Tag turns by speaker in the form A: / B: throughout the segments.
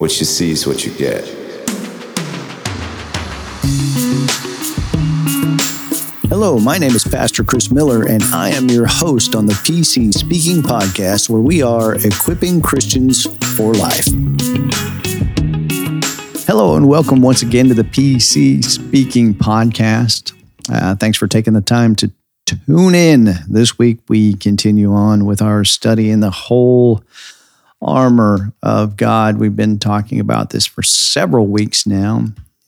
A: What you see is what you get.
B: Hello, my name is Pastor Chris Miller, and I am your host on the PC Speaking Podcast, where we are equipping Christians for life. Hello, and welcome once again to the PC Speaking Podcast. Uh, thanks for taking the time to tune in. This week, we continue on with our study in the whole armor of God. We've been talking about this for several weeks now.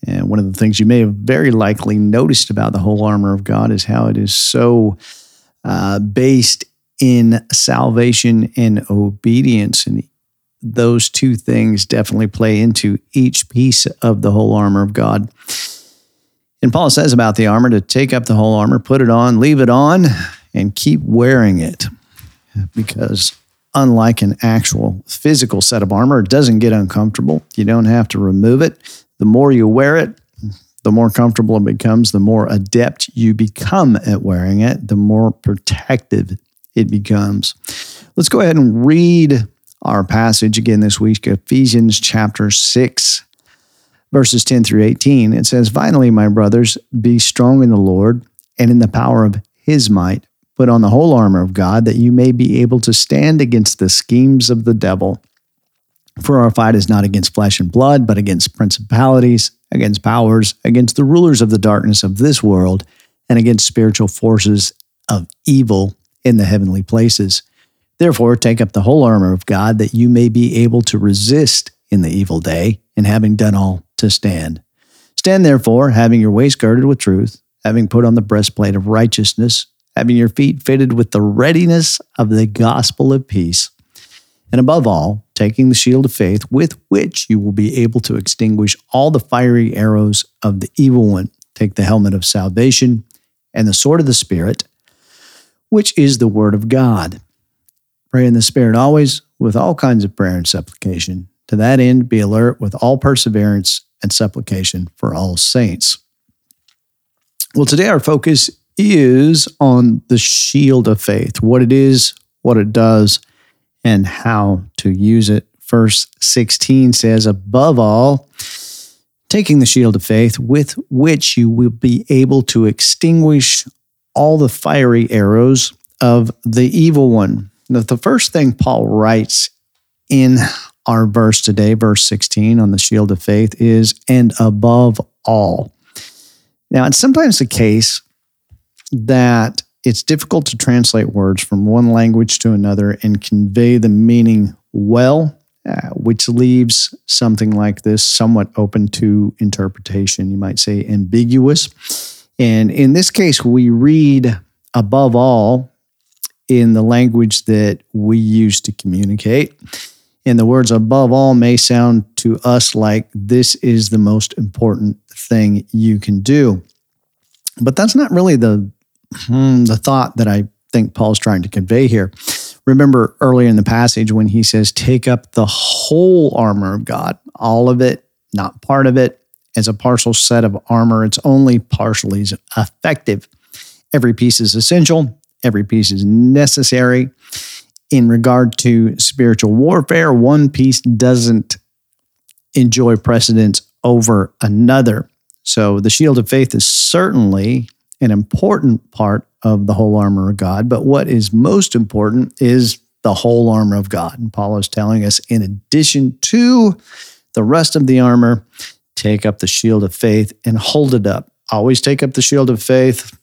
B: And one of the things you may have very likely noticed about the whole armor of God is how it is so uh, based in salvation and obedience. And those two things definitely play into each piece of the whole armor of God. And Paul says about the armor to take up the whole armor, put it on, leave it on, and keep wearing it. Because unlike an actual physical set of armor. It doesn't get uncomfortable. You don't have to remove it. The more you wear it, the more comfortable it becomes, the more adept you become at wearing it, the more protective it becomes. Let's go ahead and read our passage again this week, Ephesians chapter 6, verses 10 through 18. It says, Finally, my brothers, be strong in the Lord and in the power of his might. Put on the whole armor of God that you may be able to stand against the schemes of the devil. For our fight is not against flesh and blood, but against principalities, against powers, against the rulers of the darkness of this world, and against spiritual forces of evil in the heavenly places. Therefore, take up the whole armor of God that you may be able to resist in the evil day, and having done all, to stand. Stand therefore, having your waist girded with truth, having put on the breastplate of righteousness, having your feet fitted with the readiness of the gospel of peace. And above all, taking the shield of faith with which you will be able to extinguish all the fiery arrows of the evil one. Take the helmet of salvation and the sword of the Spirit, which is the word of God. Pray in the Spirit always with all kinds of prayer and supplication. To that end, be alert with all perseverance and supplication for all saints. Well, today our focus is on the shield of faith, what it is, what it does, and how to use it. Verse 16 says, Above all, taking the shield of faith with which you will be able to extinguish all the fiery arrows of the evil one. Now, the first thing Paul writes in our verse today, verse 16 on the shield of faith, is and above all. Now, it's sometimes the case that it's difficult to translate words from one language to another and convey the meaning well, uh, which leaves something like this somewhat open to interpretation. You might say ambiguous. And in this case, we read above all in the language that we use to communicate. And the words above all may sound to us like this is the most important thing you can do. But that's not really the hmm, the thought that I think Paul's trying to convey here. Remember earlier in the passage when he says, Take up the whole armor of God, all of it, not part of it, as a partial set of armor. It's only partially effective. Every piece is essential, every piece is necessary. In regard to spiritual warfare, one piece doesn't enjoy precedence over another. So the shield of faith is certainly an important part of the whole armor of God. But what is most important is the whole armor of God. And Paul is telling us, in addition to the rest of the armor, take up the shield of faith and hold it up. Always take up the shield of faith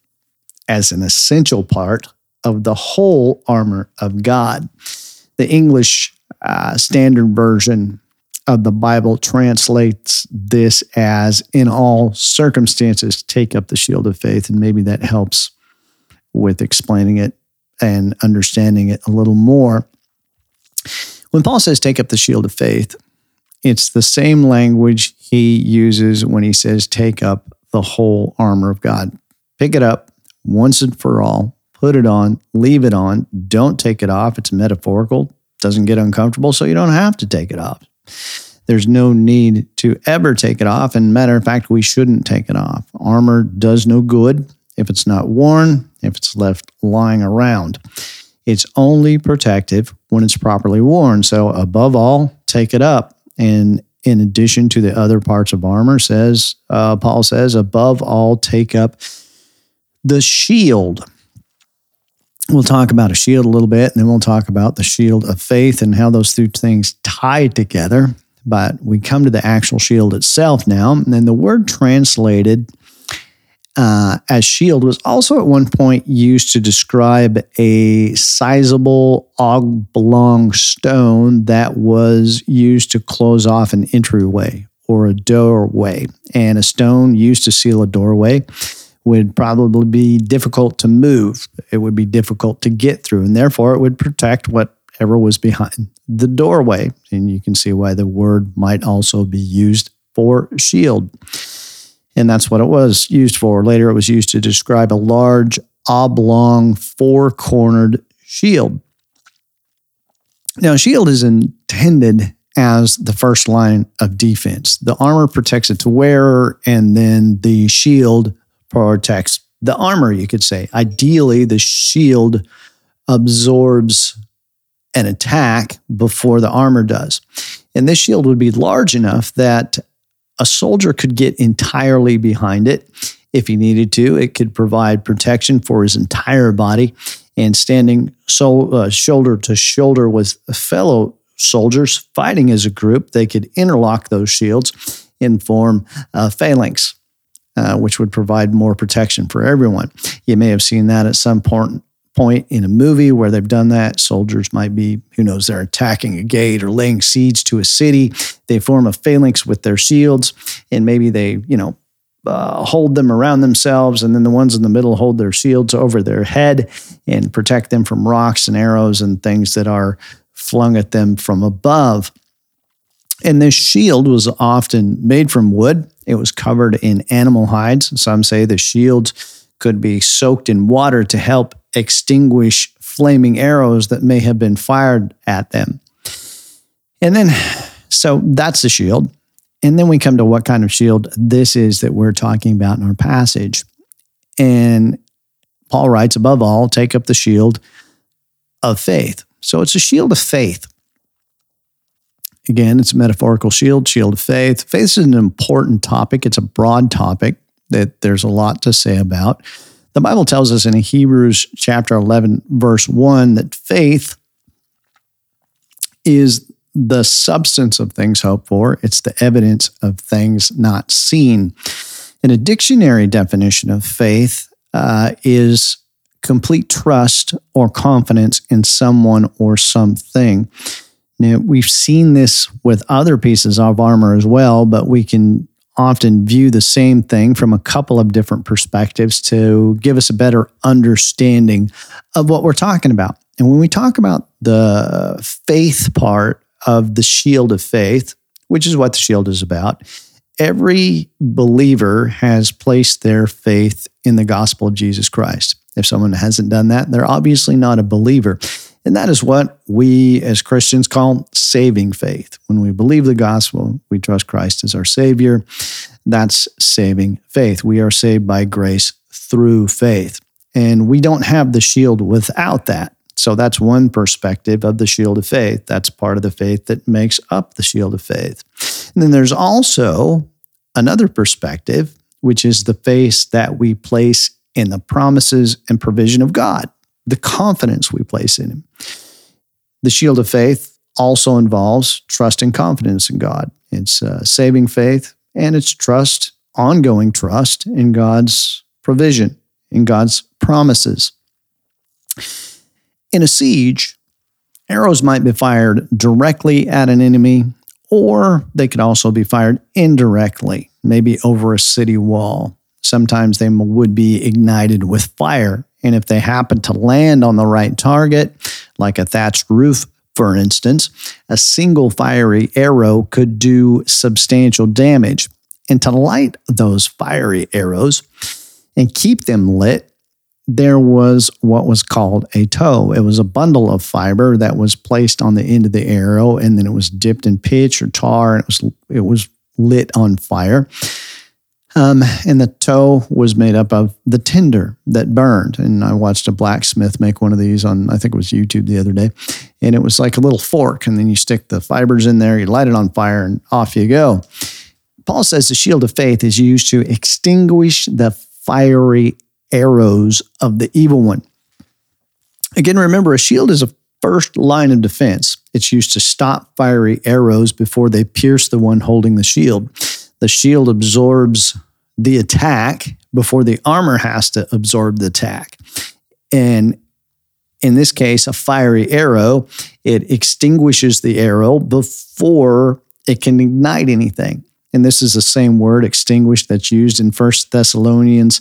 B: as an essential part of the whole armor of God. The English uh, Standard Version of the Bible translates this as in all circumstances, take up the shield of faith. And maybe that helps with explaining it and understanding it a little more. When Paul says take up the shield of faith, it's the same language he uses when he says take up the whole armor of God. Pick it up once and for all, put it on, leave it on, don't take it off. It's metaphorical, doesn't get uncomfortable, so you don't have to take it off. There's no need to ever take it off. And matter of fact, we shouldn't take it off. Armor does no good if it's not worn, if it's left lying around. It's only protective when it's properly worn. So, above all, take it up. And in addition to the other parts of armor, says uh, Paul says, above all, take up the shield. We'll talk about a shield a little bit, and then we'll talk about the shield of faith and how those two things tie together. But we come to the actual shield itself now, and then the word translated uh, as shield was also at one point used to describe a sizable oblong stone that was used to close off an entryway or a doorway. And a stone used to seal a doorway would probably be difficult to move. It would be difficult to get through, and therefore it would protect whatever was behind the doorway. And you can see why the word might also be used for shield and that's what it was used for. Later, it was used to describe a large, oblong, four cornered shield. Now, shield is intended as the first line of defense. The armor protects its wearer, and then the shield protects the armor, you could say. Ideally, the shield absorbs an attack before the armor does. And this shield would be large enough that a soldier could get entirely behind it if he needed to. It could provide protection for his entire body and standing so, uh, shoulder to shoulder with fellow soldiers fighting as a group, they could interlock those shields and form a phalanx. Uh, which would provide more protection for everyone. You may have seen that at some point point in a movie where they've done that. Soldiers might be, who knows, they're attacking a gate or laying siege to a city. They form a phalanx with their shields, and maybe they, you know, uh, hold them around themselves, and then the ones in the middle hold their shields over their head and protect them from rocks and arrows and things that are flung at them from above. And this shield was often made from wood. It was covered in animal hides. Some say the shields could be soaked in water to help extinguish flaming arrows that may have been fired at them. And then, so that's the shield. And then we come to what kind of shield this is that we're talking about in our passage. And Paul writes, above all, take up the shield of faith. So it's a shield of faith. Again, it's a metaphorical shield, shield of faith. Faith is an important topic, it's a broad topic that there's a lot to say about. The Bible tells us in Hebrews chapter 11, verse 1, that faith is the substance of things hoped for, it's the evidence of things not seen. And a dictionary definition of faith uh, is complete trust or confidence in someone or something. Now, we've seen this with other pieces of armor as well, but we can often view the same thing from a couple of different perspectives to give us a better understanding of what we're talking about. And when we talk about the faith part of the shield of faith, which is what the shield is about, every believer has placed their faith in the gospel of Jesus Christ. If someone hasn't done that, they're obviously not a believer. And that is what we as Christians call saving faith. When we believe the gospel, we trust Christ as our Savior. That's saving faith. We are saved by grace through faith. And we don't have the shield without that. So that's one perspective of the shield of faith. That's part of the faith that makes up the shield of faith. And then there's also another perspective, which is the faith that we place in the promises and provision of God the confidence we place in Him. The shield of faith also involves trust and confidence in God. It's uh, saving faith and it's trust, ongoing trust in God's provision, in God's promises. In a siege, arrows might be fired directly at an enemy, or they could also be fired indirectly, maybe over a city wall. Sometimes they would be ignited with fire and if they happen to land on the right target, like a thatched roof, for instance, a single fiery arrow could do substantial damage. And to light those fiery arrows and keep them lit, there was what was called a tow. It was a bundle of fiber that was placed on the end of the arrow, and then it was dipped in pitch or tar, and it was it was lit on fire. Um, and the tow was made up of the tinder that burned. And I watched a blacksmith make one of these on, I think it was YouTube the other day. and it was like a little fork, and then you stick the fibers in there, you light it on fire, and off you go. Paul says the shield of faith is used to extinguish the fiery arrows of the evil one. Again, remember, a shield is a first line of defense. It's used to stop fiery arrows before they pierce the one holding the shield. The shield absorbs the attack before the armor has to absorb the attack. And in this case, a fiery arrow, it extinguishes the arrow before it can ignite anything. And this is the same word extinguish that's used in 1 Thessalonians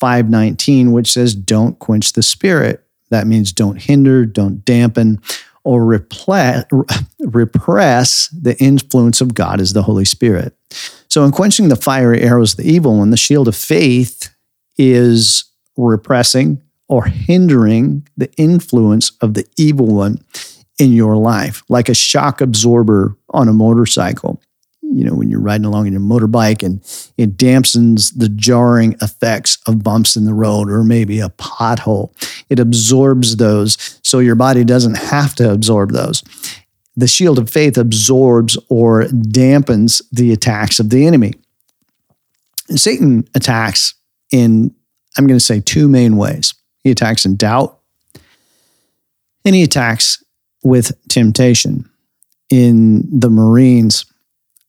B: 5:19 which says don't quench the spirit. That means don't hinder, don't dampen or repress the influence of God as the Holy Spirit. So in quenching the fiery arrows of the evil one, the shield of faith is repressing or hindering the influence of the evil one in your life, like a shock absorber on a motorcycle. You know, when you're riding along in your motorbike and it dampens the jarring effects of bumps in the road or maybe a pothole. It absorbs those so your body doesn't have to absorb those. The shield of faith absorbs or dampens the attacks of the enemy. And Satan attacks in, I'm going to say, two main ways. He attacks in doubt, and he attacks with temptation. In the Marines,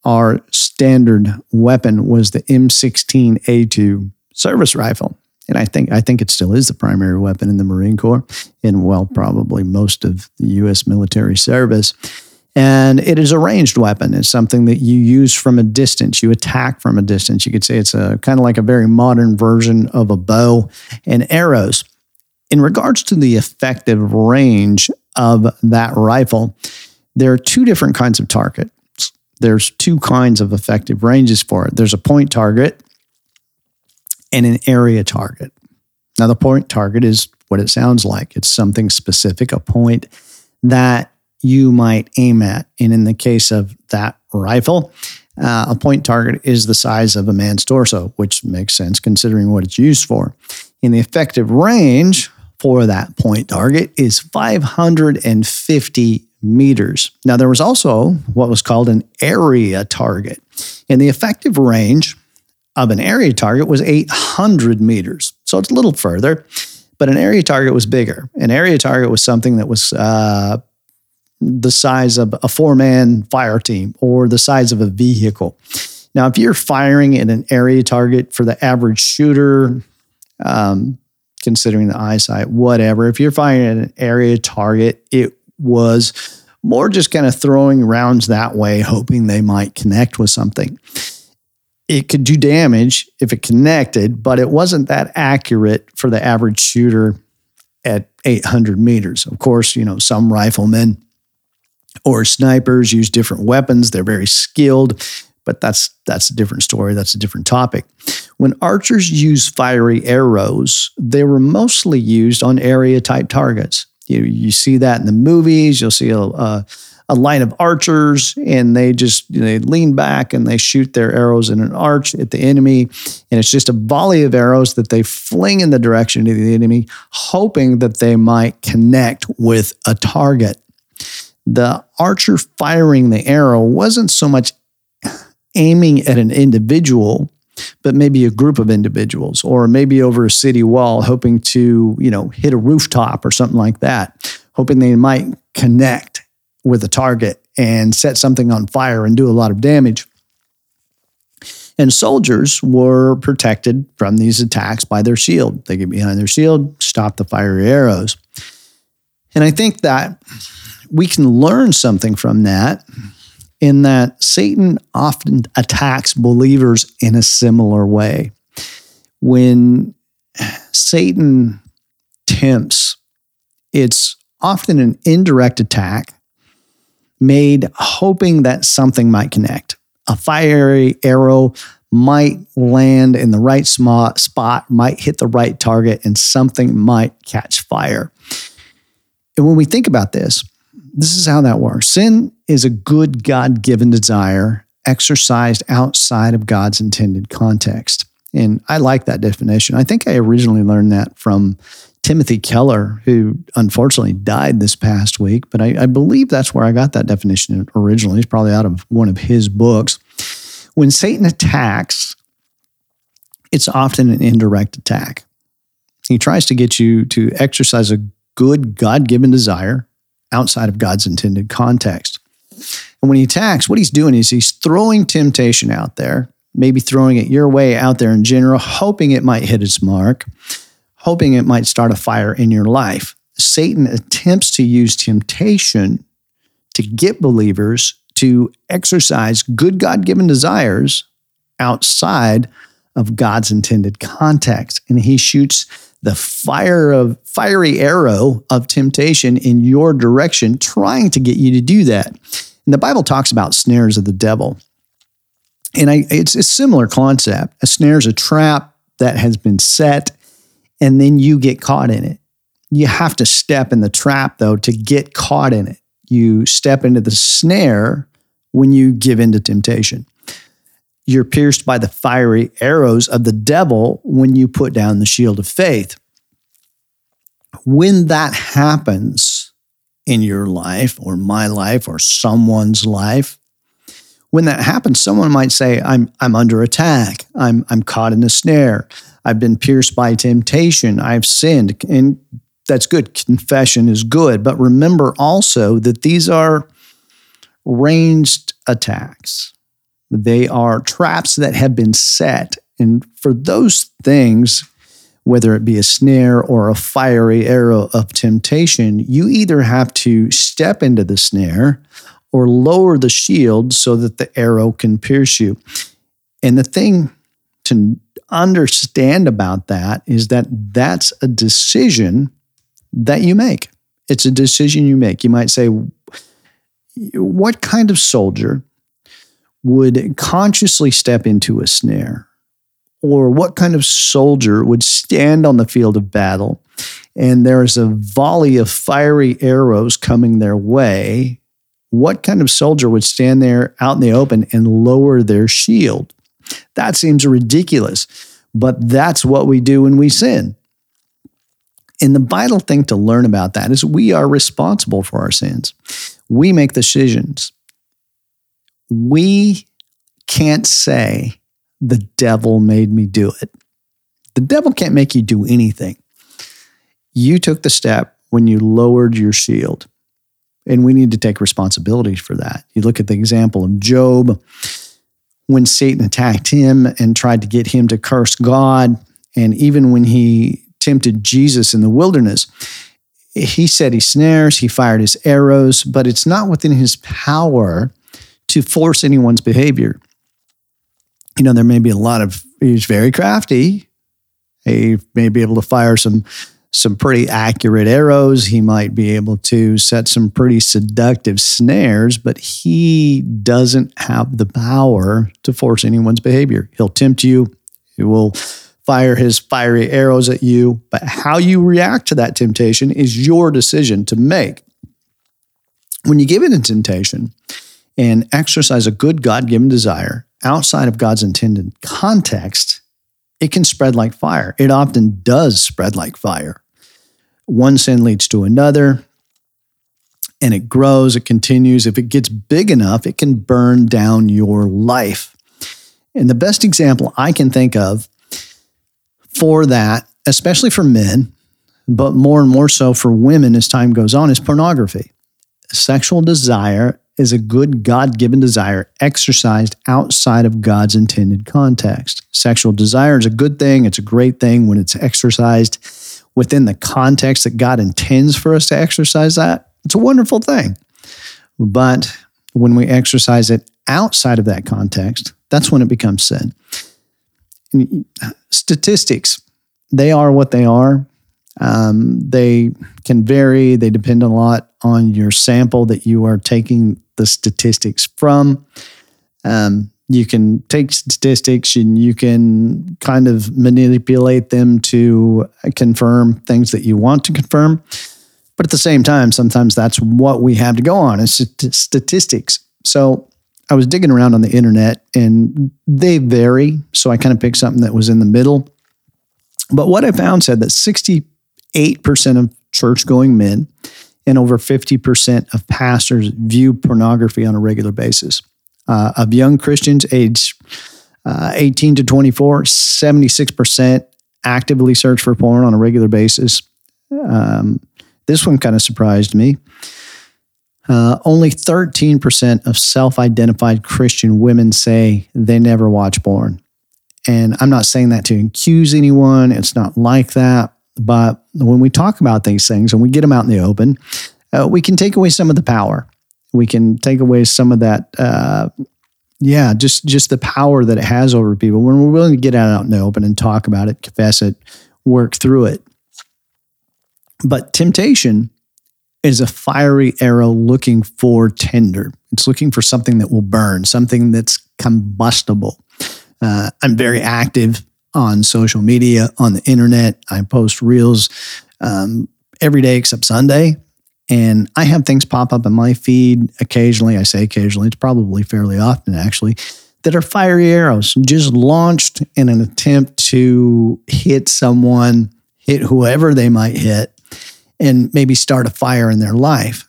B: our standard weapon was the M16A2 service rifle. And I think I think it still is the primary weapon in the Marine Corps, and well, hmm. probably most of the U.S. military service. And it is a ranged weapon. It's something that you use from a distance. You attack from a distance. You could say it's a kind of like a very modern version of a bow and arrows. In regards to the effective range of that rifle, there are two different kinds of targets. There's two kinds of effective ranges for it. There's a point target and an area target. Now, the point target is what it sounds like. It's something specific, a point that you might aim at. And in the case of that rifle, uh, a point target is the size of a man's torso, which makes sense considering what it's used for. And the effective range, for that point target is 550 meters. Now, there was also what was called an area target, and the effective range of an area target was 800 meters. So it's a little further, but an area target was bigger. An area target was something that was uh, the size of a four man fire team or the size of a vehicle. Now, if you're firing at an area target for the average shooter, um, considering the eyesight, whatever. If you're firing at an area target, it was more just kind of throwing rounds that way, hoping they might connect with something. It could do damage if it connected, but it wasn't that accurate for the average shooter at 800 meters. Of course, you know, some riflemen or snipers use different weapons. They're very skilled but that's that's a different story. That's a different topic. When archers use fiery arrows, they were mostly used on area type targets. You you see that in the movies. You'll see a, a, a line of archers, and they just you know, they lean back and they shoot their arrows in an arch at the enemy, and it's just a volley of arrows that they fling in the direction of the enemy, hoping that they might connect with a target. The archer firing the arrow wasn't so much aiming at an individual, but maybe a group of individuals, or maybe over a city wall, hoping to, you know, hit a rooftop or something like that, hoping they might connect with a target and set something on fire and do a lot of damage. And soldiers were protected from these attacks by their shield. They get behind their shield, stop the fiery arrows. And I think that we can learn something from that in that Satan often attacks believers in a similar way. When Satan tempts, it's often an indirect attack made hoping that something might connect. A fiery arrow might land in the right spot, might hit the right target, and something might catch fire. And when we think about this, this is how that works. Sin is a good God given desire exercised outside of God's intended context. And I like that definition. I think I originally learned that from Timothy Keller, who unfortunately died this past week, but I, I, believe that's where I got that definition originally. It's probably out of one of his books. When Satan attacks, it's often an indirect attack. He tries to get you to exercise a good God given desire outside of God's intended context. And when he attacks, what he's doing is he's throwing temptation out there, maybe throwing it your way out there in general, hoping it might hit its mark hoping it might start a fire in your life. Satan attempts to use temptation to get believers to exercise good God given desires outside of God's intended context. And he shoots the fire of fiery arrow of temptation in your direction, trying to get you to do that. And the Bible talks about snares of the devil. And I, it's a similar concept. A snare is a trap that has been set and then you get caught in it. You have to step in the trap, though, to get caught in it. You step into the snare when you give in to temptation. You're pierced by the fiery arrows of the devil when you put down the shield of faith. When that happens in your life, or my life, or someone's life, when that happens, someone might say, I'm, I'm under attack. I'm, I'm caught in a snare. I've been pierced by temptation. I've sinned. And that's good. Confession is good. But remember also that these are ranged attacks, they are traps that have been set. And for those things, whether it be a snare or a fiery arrow of temptation, you either have to step into the snare or lower the shield so that the arrow can pierce you. And the thing to understand about that is that that's a decision that you make. It's a decision you make. You might say, what kind of soldier would consciously step into a snare? Or what kind of soldier would stand on the field of battle and there's a volley of fiery arrows coming their way? What kind of soldier would stand there out in the open and lower their shield? That seems ridiculous, but that's what we do when we sin. And the vital thing to learn about that is we are responsible for our sins. We make decisions. We can't say, the devil made me do it. The devil can't make you do anything. You took the step when you lowered your shield. And we need to take responsibility for that. You look at the example of Job when Satan attacked him and tried to get him to curse God, and even when he tempted Jesus in the wilderness, he set his snares, he fired his arrows, but it's not within his power to force anyone's behavior. You know, there may be a lot of, he's very crafty. He may be able to fire some some pretty accurate arrows. He might be able to set some pretty seductive snares, but he doesn't have the power to force anyone's behavior. He'll tempt you, he will fire his fiery arrows at you, but how you react to that temptation is your decision to make. When you give in to temptation and exercise a good God given desire outside of God's intended context, it can spread like fire. It often does spread like fire. One sin leads to another, and it grows, it continues. If it gets big enough, it can burn down your life. And the best example I can think of for that, especially for men, but more and more so for women as time goes on, is pornography. Sexual desire is a good God given desire exercised outside of God's intended context. Sexual desire is a good thing, it's a great thing when it's exercised within the context that God intends for us to exercise that. It's a wonderful thing. But when we exercise it outside of that context, that's when it becomes sin. Uh, statistics, they are what they are. Um, they can vary. They depend a lot on your sample that you are taking the statistics from. Um, you can take statistics and you can kind of manipulate them to confirm things that you want to confirm. But at the same time, sometimes that's what we have to go on is statistics. So I was digging around on the internet and they vary. So I kind of picked something that was in the middle. But what I found said that 68% 8% of church going men and over 50% of pastors view pornography on a regular basis. Uh, of young Christians aged uh, 18 to 24, 76% actively search for porn on a regular basis. Um, this one kind of surprised me. Uh, only 13% of self identified Christian women say they never watch porn. And I'm not saying that to accuse anyone, it's not like that. But when we talk about these things and we get them out in the open, uh, we can take away some of the power. We can take away some of that, uh, yeah, just just the power that it has over people when we're willing to get out in the open and talk about it, confess it, work through it. But temptation is a fiery arrow looking for tinder. It's looking for something that will burn, something that's combustible. Uh, I'm very active on social media, on the internet. I post reels um, every day except Sunday. And I have things pop up in my feed occasionally. I say occasionally, it's probably fairly often actually, that are fiery arrows just launched in an attempt to hit someone, hit whoever they might hit, and maybe start a fire in their life.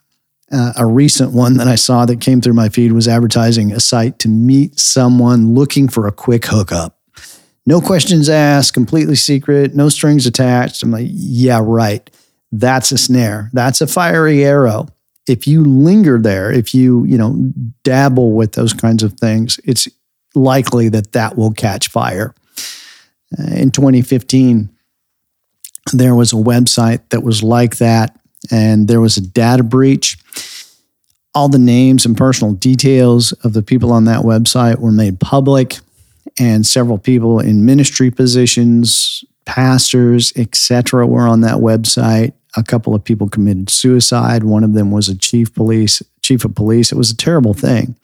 B: Uh, a recent one that I saw that came through my feed was advertising a site to meet someone looking for a quick hookup. No questions asked, completely secret, no strings attached. I'm like, yeah, right. That's a snare. That's a fiery arrow. If you linger there, if you, you know, dabble with those kinds of things, it's likely that that will catch fire. Uh, in 2015, there was a website that was like that, and there was a data breach. All the names and personal details of the people on that website were made public, and several people in ministry positions, pastors, etc., were on that website. A couple of people committed suicide. One of them was a chief police, chief of police. It was a terrible thing.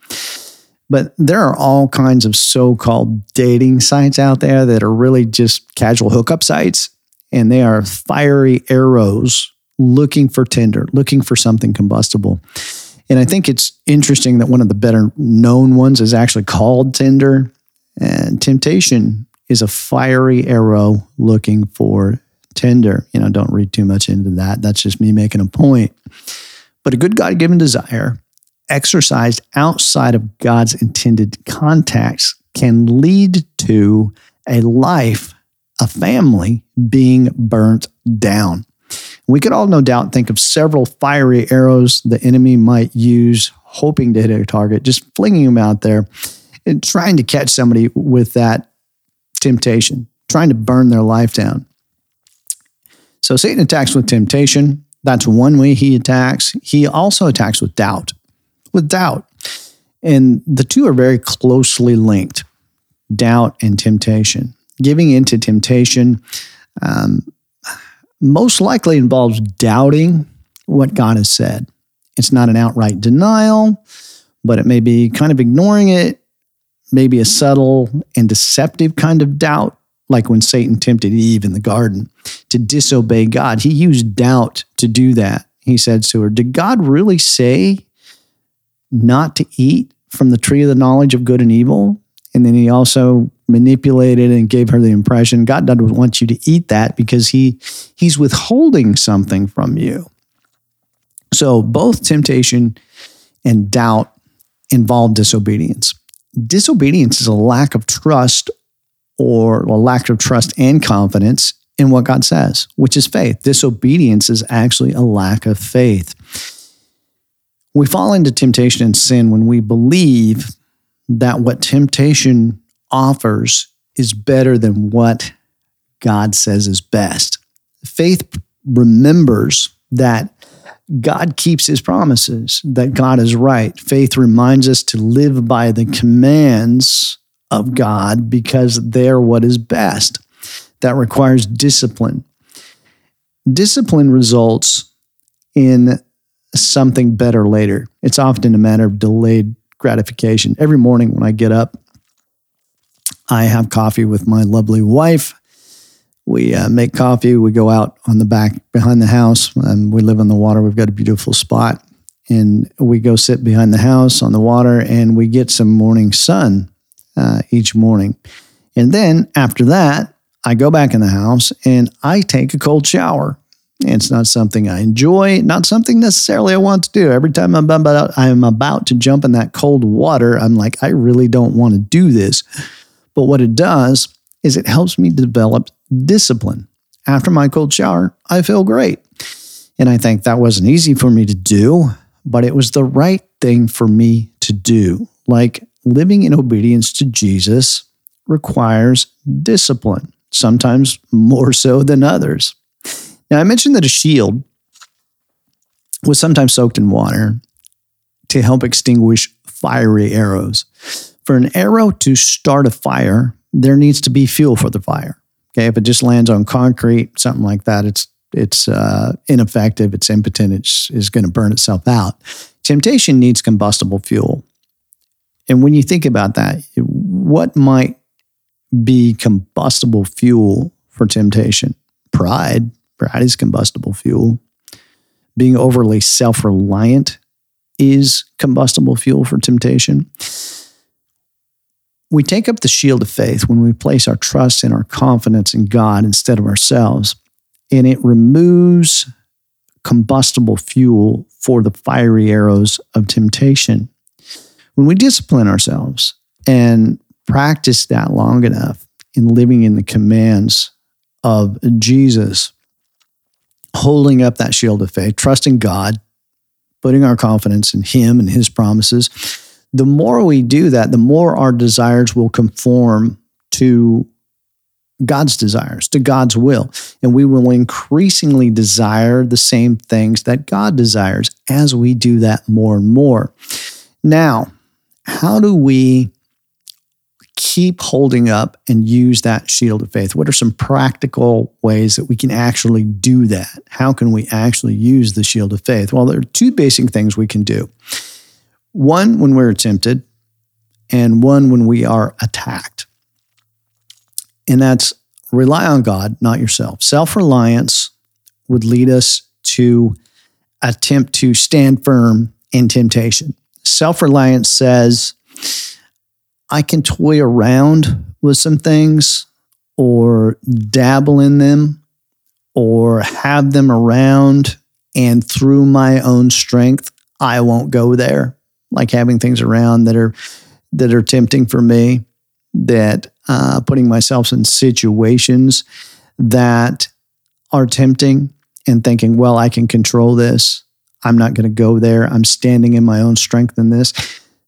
B: But there are all kinds of so-called dating sites out there that are really just casual hookup sites and they are fiery arrows looking for tinder, looking for something combustible. And I think it's interesting that one of the better known ones is actually called Tinder. And temptation is a fiery arrow looking for Tinder. You know, don't read too much into that. That's just me making a point. But a good God given desire exercised outside of God's intended contacts can lead to a life a family being burnt down. We could all no doubt think of several fiery arrows the enemy might use, hoping to hit a target, just flinging them out there trying to catch somebody with that temptation, trying to burn their life down. So Satan attacks with temptation. That's one way he attacks. He also attacks with doubt, with doubt. And the two are very closely linked doubt and temptation giving into temptation um, most likely involves doubting what God has said. It's not an outright denial, but it may be kind of ignoring it, maybe a subtle and deceptive kind of doubt, like when Satan tempted Eve in the garden to disobey God. He used doubt to do that. He said to her, Did God really say not to eat from the tree of the knowledge of good and evil? And then he also manipulated and gave her the impression God doesn't want you to eat that because he he's withholding something from you. So both temptation and doubt involve disobedience. Disobedience is a lack of trust or a lack of trust and confidence in what God says, which is faith. Disobedience is actually a lack of faith. We fall into temptation and sin when we believe that what temptation offers is better than what God says is best. Faith remembers that God keeps his promises, that God is right. Faith reminds us to live by the commands of God because they're what is best. That requires discipline. Discipline results in something better later. It's often a matter of delayed gratification. Every morning when I get up, I have coffee with my lovely wife. We uh, make coffee. We go out on the back behind the house. and we live on the water. We've got a beautiful spot. And we go sit behind the house on the water and we get some morning sun uh, each morning. And then after that, I go back in the house and I take a cold shower. It's not something I enjoy, not something necessarily I want to do. Every time I'm about, I'm about to jump in that cold water, I'm like, I really don't want to do this. But what it does is it helps me develop discipline. After my cold shower, I feel great. And I think that wasn't easy for me to do, but it was the right thing for me to do. Like living in obedience to Jesus requires discipline, sometimes more so than others. Now, I mentioned that a shield was sometimes soaked in water to help extinguish fiery arrows. For an arrow to start a fire, there needs to be fuel for the fire. Okay, if it just lands on concrete, something like that, it's it's uh, ineffective, it's impotent, it's is going to burn itself out. Temptation needs combustible fuel. And when you think about that, what might be combustible fuel for temptation? Pride. Pride is combustible fuel. Being overly self reliant is combustible fuel for temptation. We take up the shield of faith when we place our trust and our confidence in God instead of ourselves, and it removes combustible fuel for the fiery arrows of temptation. When we discipline ourselves and practice that long enough in living in the commands of Jesus, holding up that shield of faith, trusting God, putting our confidence in Him and His promises, the more we do that, the more our desires will conform to God's desires, to God's will. And we will increasingly desire the same things that God desires as we do that more and more. Now, how do we keep holding up and use that shield of faith? What are some practical ways that we can actually do that? How can we actually use the shield of faith? Well, there are two basic things we can do one when we're tempted, and one when we are attacked. And that's rely on God, not yourself. Self reliance would lead us to attempt to stand firm in temptation. Self reliance says, I can toy around with some things or dabble in them or have them around, and through my own strength, I won't go there. Like having things around that are that are tempting for me, that uh, putting myself in situations that are tempting and thinking, well, I can control this. I'm not going to go there. I'm standing in my own strength in this.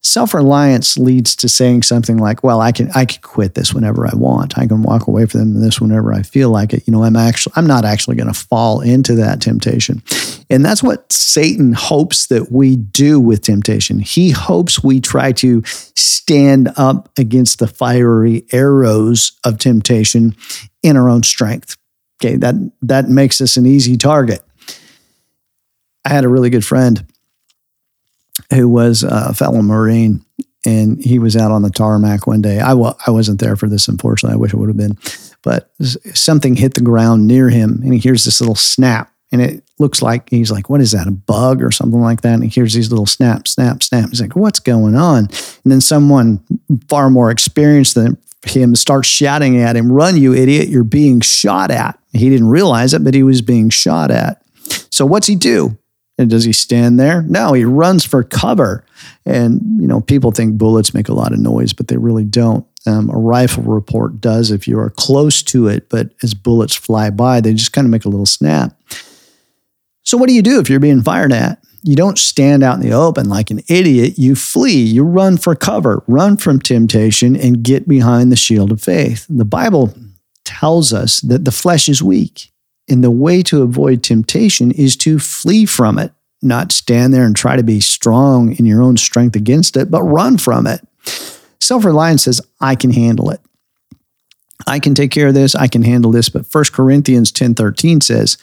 B: Self-reliance leads to saying something like, well, I can I can quit this whenever I want. I can walk away from this whenever I feel like it. You know, I'm actually I'm not actually going to fall into that temptation. And that's what Satan hopes that we do with temptation. He hopes we try to stand up against the fiery arrows of temptation in our own strength. Okay, that that makes us an easy target. I had a really good friend who was a fellow Marine, and he was out on the tarmac one day. I w- I wasn't there for this, unfortunately. I wish I would have been, but something hit the ground near him, and he hears this little snap, and it looks like he's like, "What is that? A bug or something like that?" And he hears these little snap, snap, snap. He's like, "What's going on?" And then someone far more experienced than him starts shouting at him, "Run, you idiot! You're being shot at." He didn't realize it, but he was being shot at. So what's he do? And does he stand there? No, he runs for cover. And, you know, people think bullets make a lot of noise, but they really don't. Um, a rifle report does if you are close to it, but as bullets fly by, they just kind of make a little snap. So, what do you do if you're being fired at? You don't stand out in the open like an idiot. You flee, you run for cover, run from temptation, and get behind the shield of faith. The Bible tells us that the flesh is weak. And the way to avoid temptation is to flee from it, not stand there and try to be strong in your own strength against it, but run from it. Self reliance says, I can handle it. I can take care of this. I can handle this. But 1 Corinthians 10 13 says,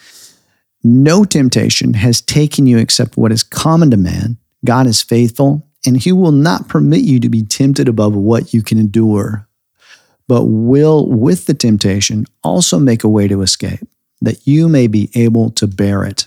B: No temptation has taken you except what is common to man. God is faithful, and he will not permit you to be tempted above what you can endure, but will, with the temptation, also make a way to escape that you may be able to bear it.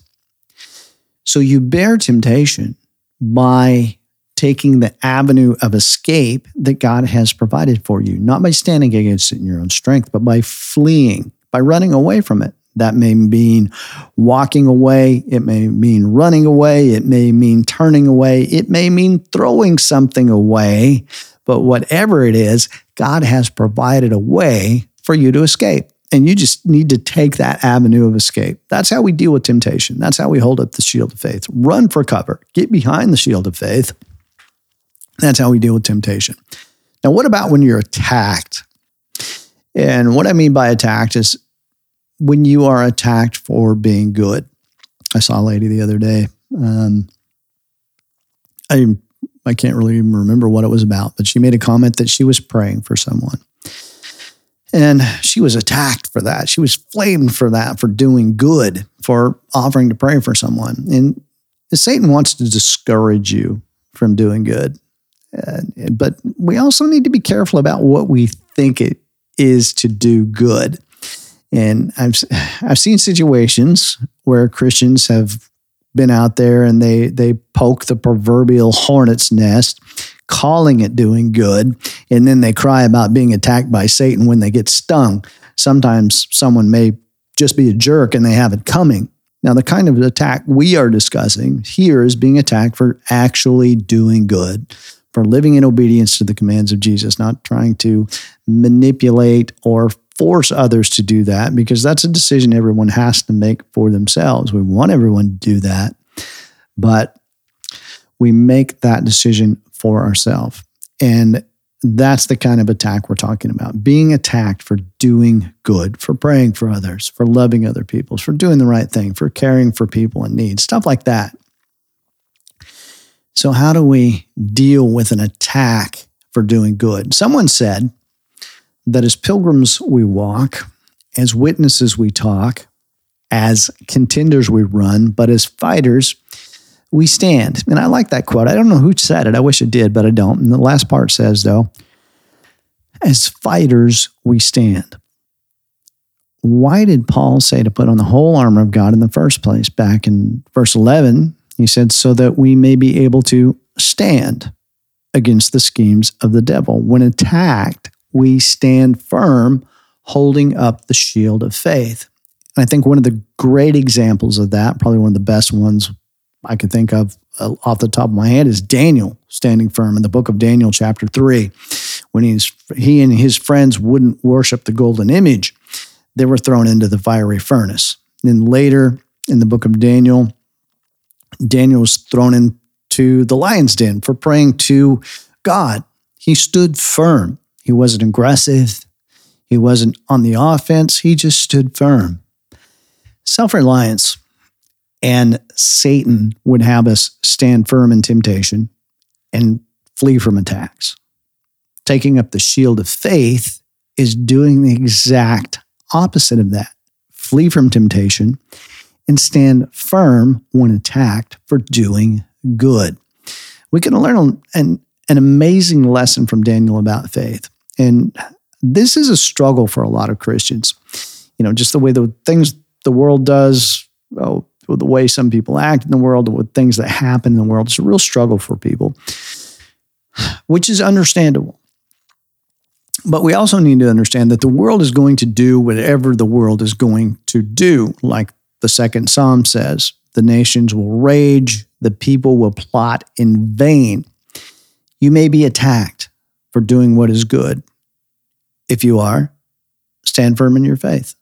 B: So you bear temptation by taking the avenue of escape that God has provided for you, not by standing against it in your own strength, but by fleeing, by running away from it. That may mean walking away. It may mean running away. It may mean turning away. It may mean throwing something away. But whatever it is, God has provided a way for you to escape. And you just need to take that avenue of escape. That's how we deal with temptation. That's how we hold up the shield of faith. Run for cover, get behind the shield of faith. That's how we deal with temptation. Now, what about when you're attacked? And what I mean by attacked is when you are attacked for being good. I saw a lady the other day. Um, I I can't really even remember what it was about, but she made a comment that she was praying for someone. And she was attacked for that. She was flamed for that, for doing good, for offering to pray for someone. And Satan wants to discourage you from doing good. Uh, but we also need to be careful about what we think it is to do good. And I've I've seen situations where Christians have been out there and they they poke the proverbial hornet's nest, calling it doing good, and then they cry about being attacked by Satan when they get stung. Sometimes someone may just be a jerk and they have it coming. Now, the kind of attack we are discussing here is being attacked for actually doing good, for living in obedience to the commands of Jesus, not trying to manipulate or force others to do that because that's a decision everyone has to make for themselves. We want everyone to do that, but we make that decision for ourselves. And that's the kind of attack we're talking about being attacked for doing good, for praying for others, for loving other people, for doing the right thing, for caring for people in need, stuff like that. So, how do we deal with an attack for doing good? Someone said, that as pilgrims we walk, as witnesses we talk, as contenders we run, but as fighters we stand. And I like that quote. I don't know who said it. I wish it did, but I don't. And the last part says, though, as fighters we stand. Why did Paul say to put on the whole armor of God in the first place? Back in verse 11, he said, so that we may be able to stand against the schemes of the devil. When attacked, we stand firm holding up the shield of faith. And I think one of the great examples of that, probably one of the best ones I can think of uh, off the top of my head, is Daniel standing firm in the book of Daniel, chapter 3. When he's, he and his friends wouldn't worship the golden image, they were thrown into the fiery furnace. Then later in the book of Daniel, Daniel was thrown into the lion's den for praying to God. He stood firm. He wasn't aggressive. He wasn't on the offense. He just stood firm. Self reliance and Satan would have us stand firm in temptation and flee from attacks. Taking up the shield of faith is doing the exact opposite of that flee from temptation and stand firm when attacked for doing good. We can learn an, an amazing lesson from Daniel about faith. And this is a struggle for a lot of Christians. You know, just the way the things the world does, oh, well, the way some people act in the world, with things that happen in the world, it's a real struggle for people, which is understandable. But we also need to understand that the world is going to do whatever the world is going to do. Like the second Psalm says, the nations will rage, the people will plot in vain. You may be attacked for doing what is good. If you are, stand firm in your faith.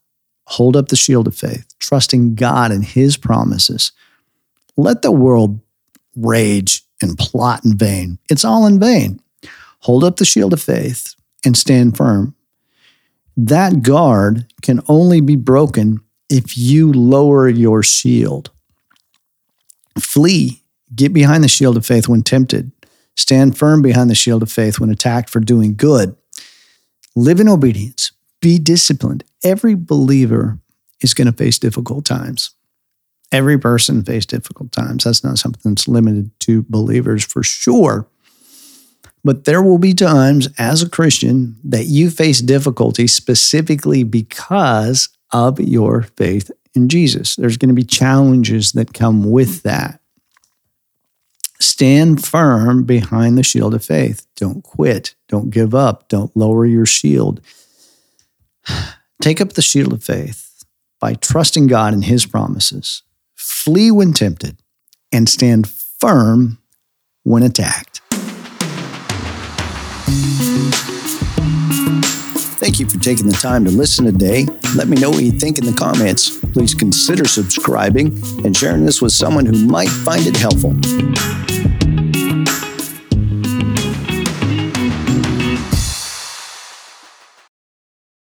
B: Hold up the shield of faith, trusting God and His promises. Let the world rage and plot in vain. It's all in vain. Hold up the shield of faith and stand firm. That guard can only be broken if you lower your shield. Flee, get behind the shield of faith when tempted. Stand firm behind the shield of faith when attacked for doing good. Live in obedience. Be disciplined. Every believer is going to face difficult times. Every person face difficult times. That's not something that's limited to believers for sure. But there will be times as a Christian that you face difficulty specifically because of your faith in Jesus. There's going to be challenges that come with that. Stand firm behind the shield of faith. Don't quit. Don't give up. Don't lower your shield. Take up the shield of faith. by trusting God and His promises, flee when tempted, and stand firm when attacked. Thank you for taking the time to listen today. Let me know what you think in the comments. Please consider subscribing and sharing this with someone who might find it helpful.